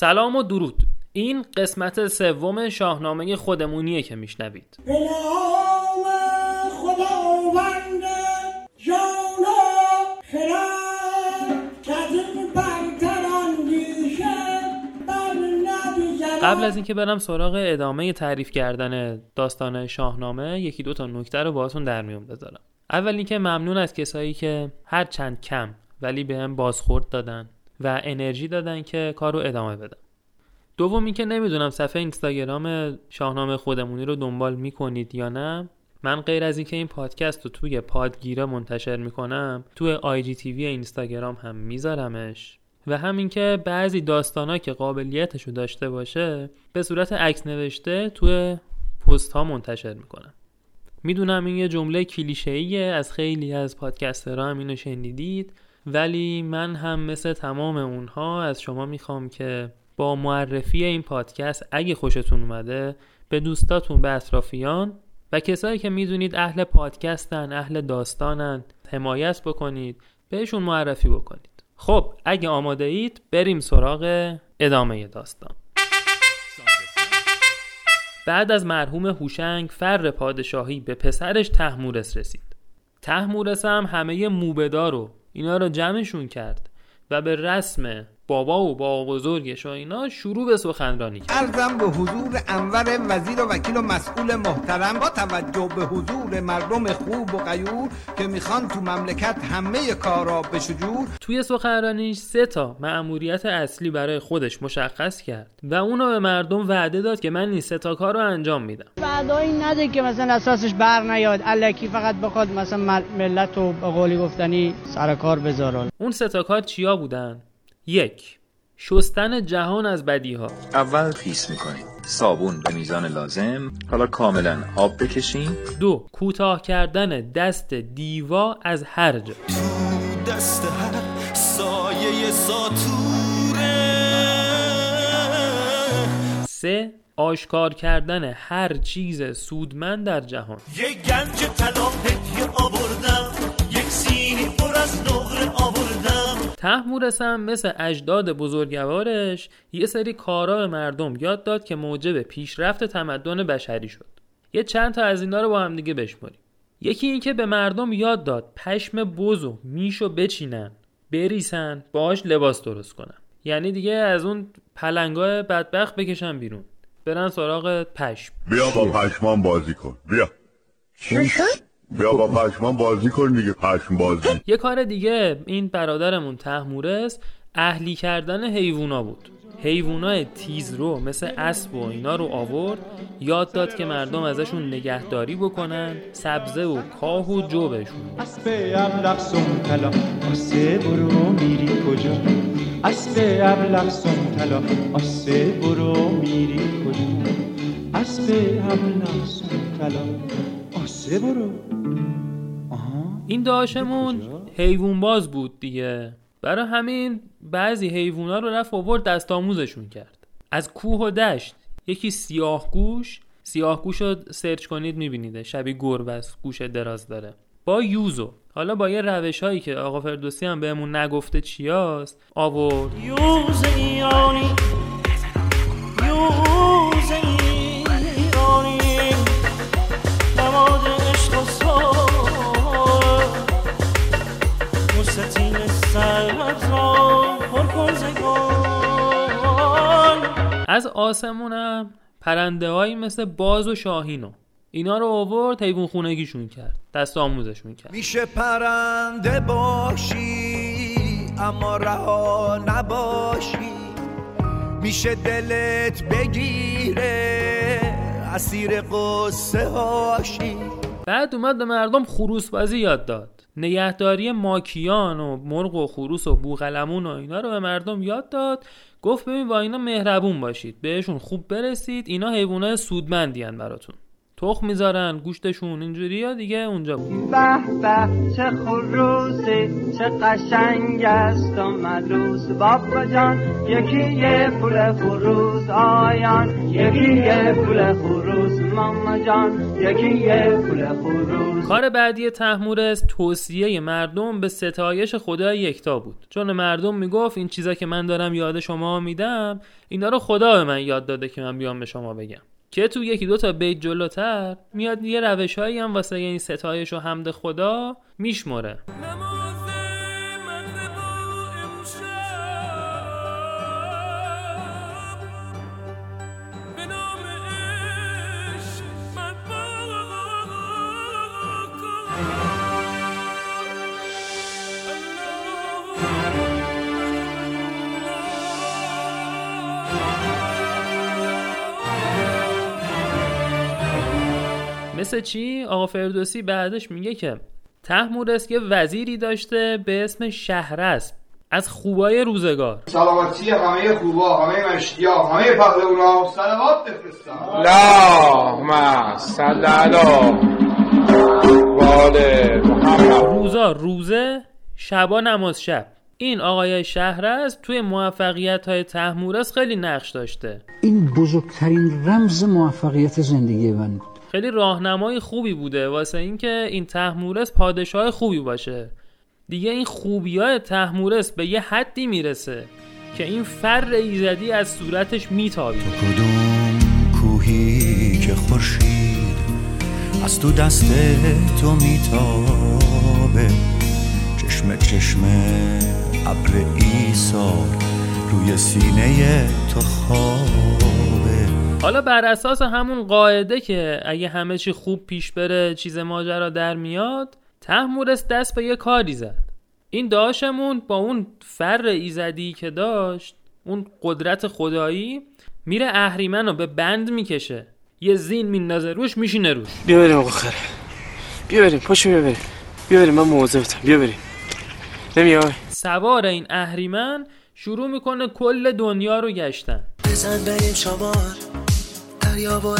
سلام و درود. این قسمت سوم شاهنامه خودمونیه که میشنوید. قبل از اینکه برم سراغ ادامه تعریف کردن داستان شاهنامه یکی دو تا نکته رو باهاتون در میون بذارم. اول اینکه ممنون از کسایی که هر چند کم ولی به هم بازخورد دادن. و انرژی دادن که کار رو ادامه بدم دوم اینکه نمی‌دونم صفحه اینستاگرام شاهنامه خودمونی رو دنبال می‌کنید یا نه. من غیر از اینکه این پادکست رو توی پادگیره منتشر می‌کنم توی آی جی تیوی اینستاگرام هم میذارمش. و همین که بعضی داستانا که قابلیتش رو داشته باشه به صورت عکس نوشته توی پست ها منتشر می‌کنم. می‌دونم این یه جمله کلیشه‌ایه از خیلی از پادکسترها هم اینو شنیدید. ولی من هم مثل تمام اونها از شما می‌خوام که با معرفی این پادکست اگه خوشتون اومده به دوستاتون به اطرافیان و کسایی که می‌دونید اهل پادکستن اهل داستانن حمایت بکنید بهشون معرفی بکنید. خب اگه آماده اید بریم سراغ ادامه داستان. بعد از مرحوم هوشنگ فر پادشاهی به پسرش تحمورس رسید. تحمورس هم همه موبدا رو اینا رو جمعشون کرد و به رسم بابا و با بزرگش و اینا شروع به سخنرانی کرد. ارزم به حضور انور وزیر و وکیل و مسئول محترم با توجه به حضور مردم خوب و غیور که می‌خوان تو مملکت همه کارا به شجور. توی سخنرانیش سه تا مأموریت اصلی برای خودش مشخص کرد و اونو به مردم وعده داد که من این سه تا کار رو انجام میدم. وعدایی نده که مثلا اساسش بر نیاد. الکی فقط بخواد مثلا مل- ملت رو به قولی گفتنی سر کار بذارن اون سه تا کار چیا بودن؟ یک شستن جهان از بدیها. اول خیس می‌کنیم. صابون به میزان لازم. حالا کاملا آب بکشیم. دو کوتاه کردن دست دیوا از هر جا. دست هر سایه ساتوره. سه آشکار کردن هر چیز سودمند در جهان. یه گنج طلا تحمورس هم مثل اجداد بزرگوارش یه سری کارا به مردم یاد داد که موجب پیشرفت تمدن بشری شد. یه چند تا از اینا رو با هم دیگه بشماریم. یکی اینکه به مردم یاد داد پشم بز و میشو بچینن بریسن باهاش لباس درست کنن. یعنی دیگه از اون پلنگای بدبخت بکشن بیرون. برن سراغ پشم. بیا با پشمان بازی کن. بیا. بیا با پشمان بازی کن دیگه پشم بازی. یه کار دیگه این برادرمون تحمورس اهلی کردن حیوونا بود. حیوانای تیز رو مثل اسب و اینا رو آورد یاد داد که مردم ازشون نگهداری بکنن سبزه و کاه و جو بهشون اسب ابلق سم طلا آسه برو میری کجا؟ اسب ابلق سم طلا آسه برو میری کجا؟ اسب ابلق سم طلا آسه برو این داشمون حیوان باز بود دیگه. برای همین بعضی حیوونا رو رفت آورد دست آموزشون کرد. از کوه و دشت. یکی سیاه گوش. سیاه گوش رو سرچ کنید می‌بینید شبیه گربه است گوش دراز داره. با یوزو. حالا با یه روش هایی که آقا فردوسی هم بهمون نگفته چیاست آورد. یوز ایرانی آسمونم پرنده هایی مثل باز و شاهینو اینا رو آورد حیوان خونگیشون کرد. دست آموزشون کرد. میشه پرنده باشی اما رها نباشی. میشه دلت بگیره اسیر قصه هاشی. بعد اومد به مردم خروس بازی یاد داد. نگهداری ماکیان و مرغ و خروس و بوغلمون و اینا رو به مردم یاد داد. گفت ببین با اینا مهربون باشید بهشون خوب برسید اینا حیوانات سودمندی هن براتون. تخم می‌ذارن گوشتشون اینجوری یا دیگه اونجا بود؟ به به چه خروسی چه قشنگ است و ملوس بابا جان یکی یه پول خروس آیان یکی یه پول خروس. ماما جان یکی یه پول خروس. کار بعدی تحمورس توصیه مردم به ستایش خدای یکتا بود. چون مردم می‌گفت این چیزا که من دارم یاد شما میدم اینا رو خدا به من یاد داده که من بیام به شما بگم. که تو یکی دو تا بیت جلوتر میاد یه روش هایی هم واسه این ستایش و حمد خدا میشمره مثل چی؟ آقا فردوسی بعدش میگه که تحمورس یه وزیری داشته به اسم شهرست از خوبای روزگار. سلامتی همه خوبا همه مشتیا همه پهلوانا سلامات بفرستم. علی وال محمد. روزا روزه شبا نماز شب. این آقای شهرست توی موفقیت های تحمورس خیلی نقش داشته. این بزرگترین رمز موفقیت زندگی من بود. خیلی راهنمای خوبی بوده. واسه اینکه این تحمورس پادشاه خوبی باشه. دیگه این خوبی های تحمورس به یه حدی می‌رسه که این فر ایزدی از صورتش میتابید کدوم کوهی که خورشید از تو دست تو میتابه؟ چشم چشم ابر ایثار روی سینه تو خوابه. حالا بر اساس همون قاعده که اگه همه چی خوب پیش بره چیز ماجرا در میاد تحمورس دست به یه کاری زد. این داشمون با اون فر ایزدی که داشت اون قدرت خدایی میره اهریمن رو به بند می‌کشه. یه زین میندازه روش میشینه روش. بیا بریم آقا خره. بیا بریم پاشو بیا بریم. بیا بریم من موظفتم بیا بریم. نمیای؟ سوار این اهریمن شروع می‌کنه کل دنیا رو گشتن. بزن بریم شمار. دریا و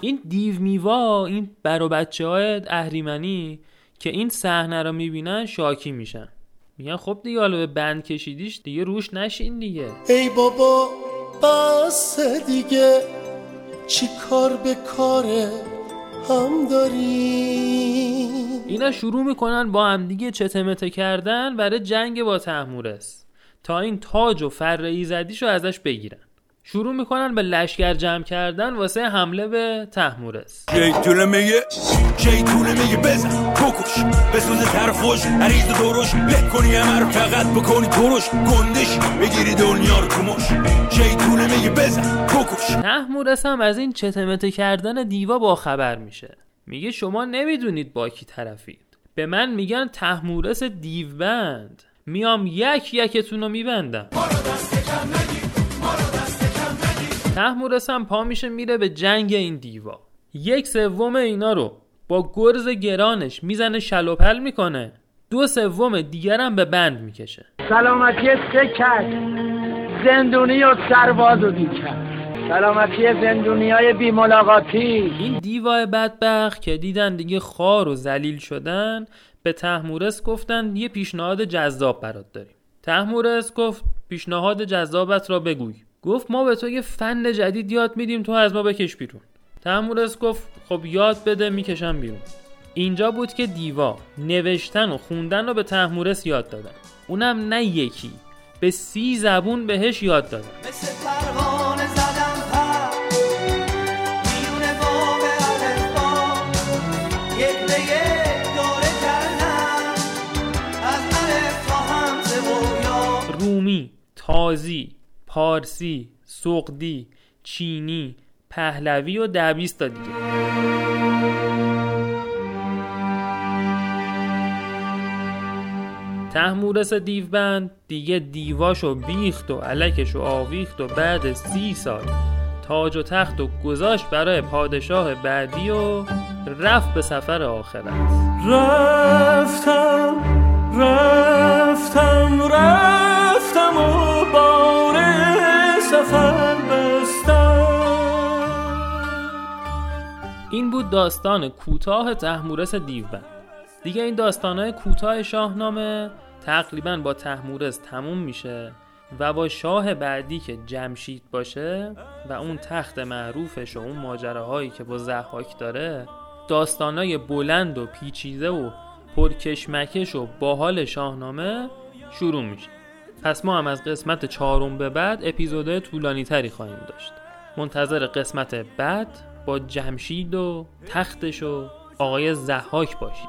این دیو میوا این بر و بچه های اهریمنی که این صحنه رو می‌بینن شاکی میشن. میگن خب دیگه حالا به بند کشیدیش دیگه روش نشین دیگه. ای بابا بس دیگه. چی کار به کار هم داریم؟ اینا شروع می‌کنن با هم دیگه چتمته کردن برای جنگ با تحمورس. تا این تاج و فر ایزدیشو ازش بگیرن. شروع می‌کنن به لشکر جمع کردن واسه حمله به تحمورس. شیطونه میگه شیطونه میگه بزن بکش. بسوز خوش عریض و درش له کنی رو فقط بکنی درش گندش بگیری دنیا رو تو مش شیطونه میگه بزن بکش. تحمورس هم از این چتمته کردن دیوا با خبر میشه. میگه شما نمی‌دونید با کی طرفید. به من میگن تحمورس دیوبند. میام یک یکتون رو میبندم. تحمورس هم پا میشه میره به جنگ این دیوا یک سوم اینا رو با گرز گرانش می‌زنه شلوپل می‌کنه. دو سوم دیگرم به بند می‌کشه. سلامتی سکت زندونی و سرباز و دیکر سلامتی زندونی های بی ملاقاتی این دیوای بدبخت که دیدن دیگه خار و ذلیل شدن به تحمورس گفتن یه پیشنهاد جذاب برات داریم. تحمورس گفت پیشنهاد جذابت را بگوی. گفت ما به تو یه فن جدید یاد میدیم تو از ما بکش بیرون. تحمورس گفت خب یاد بده می‌کشم بیرون. اینجا بود که دیوا نوشتن و خوندن رو به تحمورس یاد دادن. اونم نه یکی به سی زبون بهش یاد دادن. مثل رومی، تازی، پارسی، سقدی، چینی، پهلوی و دبیست تا دیگه. تحمورس دیوبند دیگه دیواشو بیخت و علکشو آویخت و بعد سی سال تاج و تخت و گذاشت برای پادشاه بعدی و رفت به سفر آخرت. رفتم رفتم. بود داستان کوتاه تحمورس دیوبند. دیگه این داستانهای کوتاه شاهنامه تقریبا با تحمورس تموم میشه و با شاه بعدی که جمشید باشه و اون تخت معروفش و اون ماجراهایی که با زحاک داره داستانای بلند و پیچیده و پرکشمکش و باحال شاهنامه شروع میشه. پس ما هم از قسمت چهارم به بعد اپیزودهای طولانی تری خواهیم داشت. منتظر قسمت بعد جمشید و تختش و آقای زحاک باشید.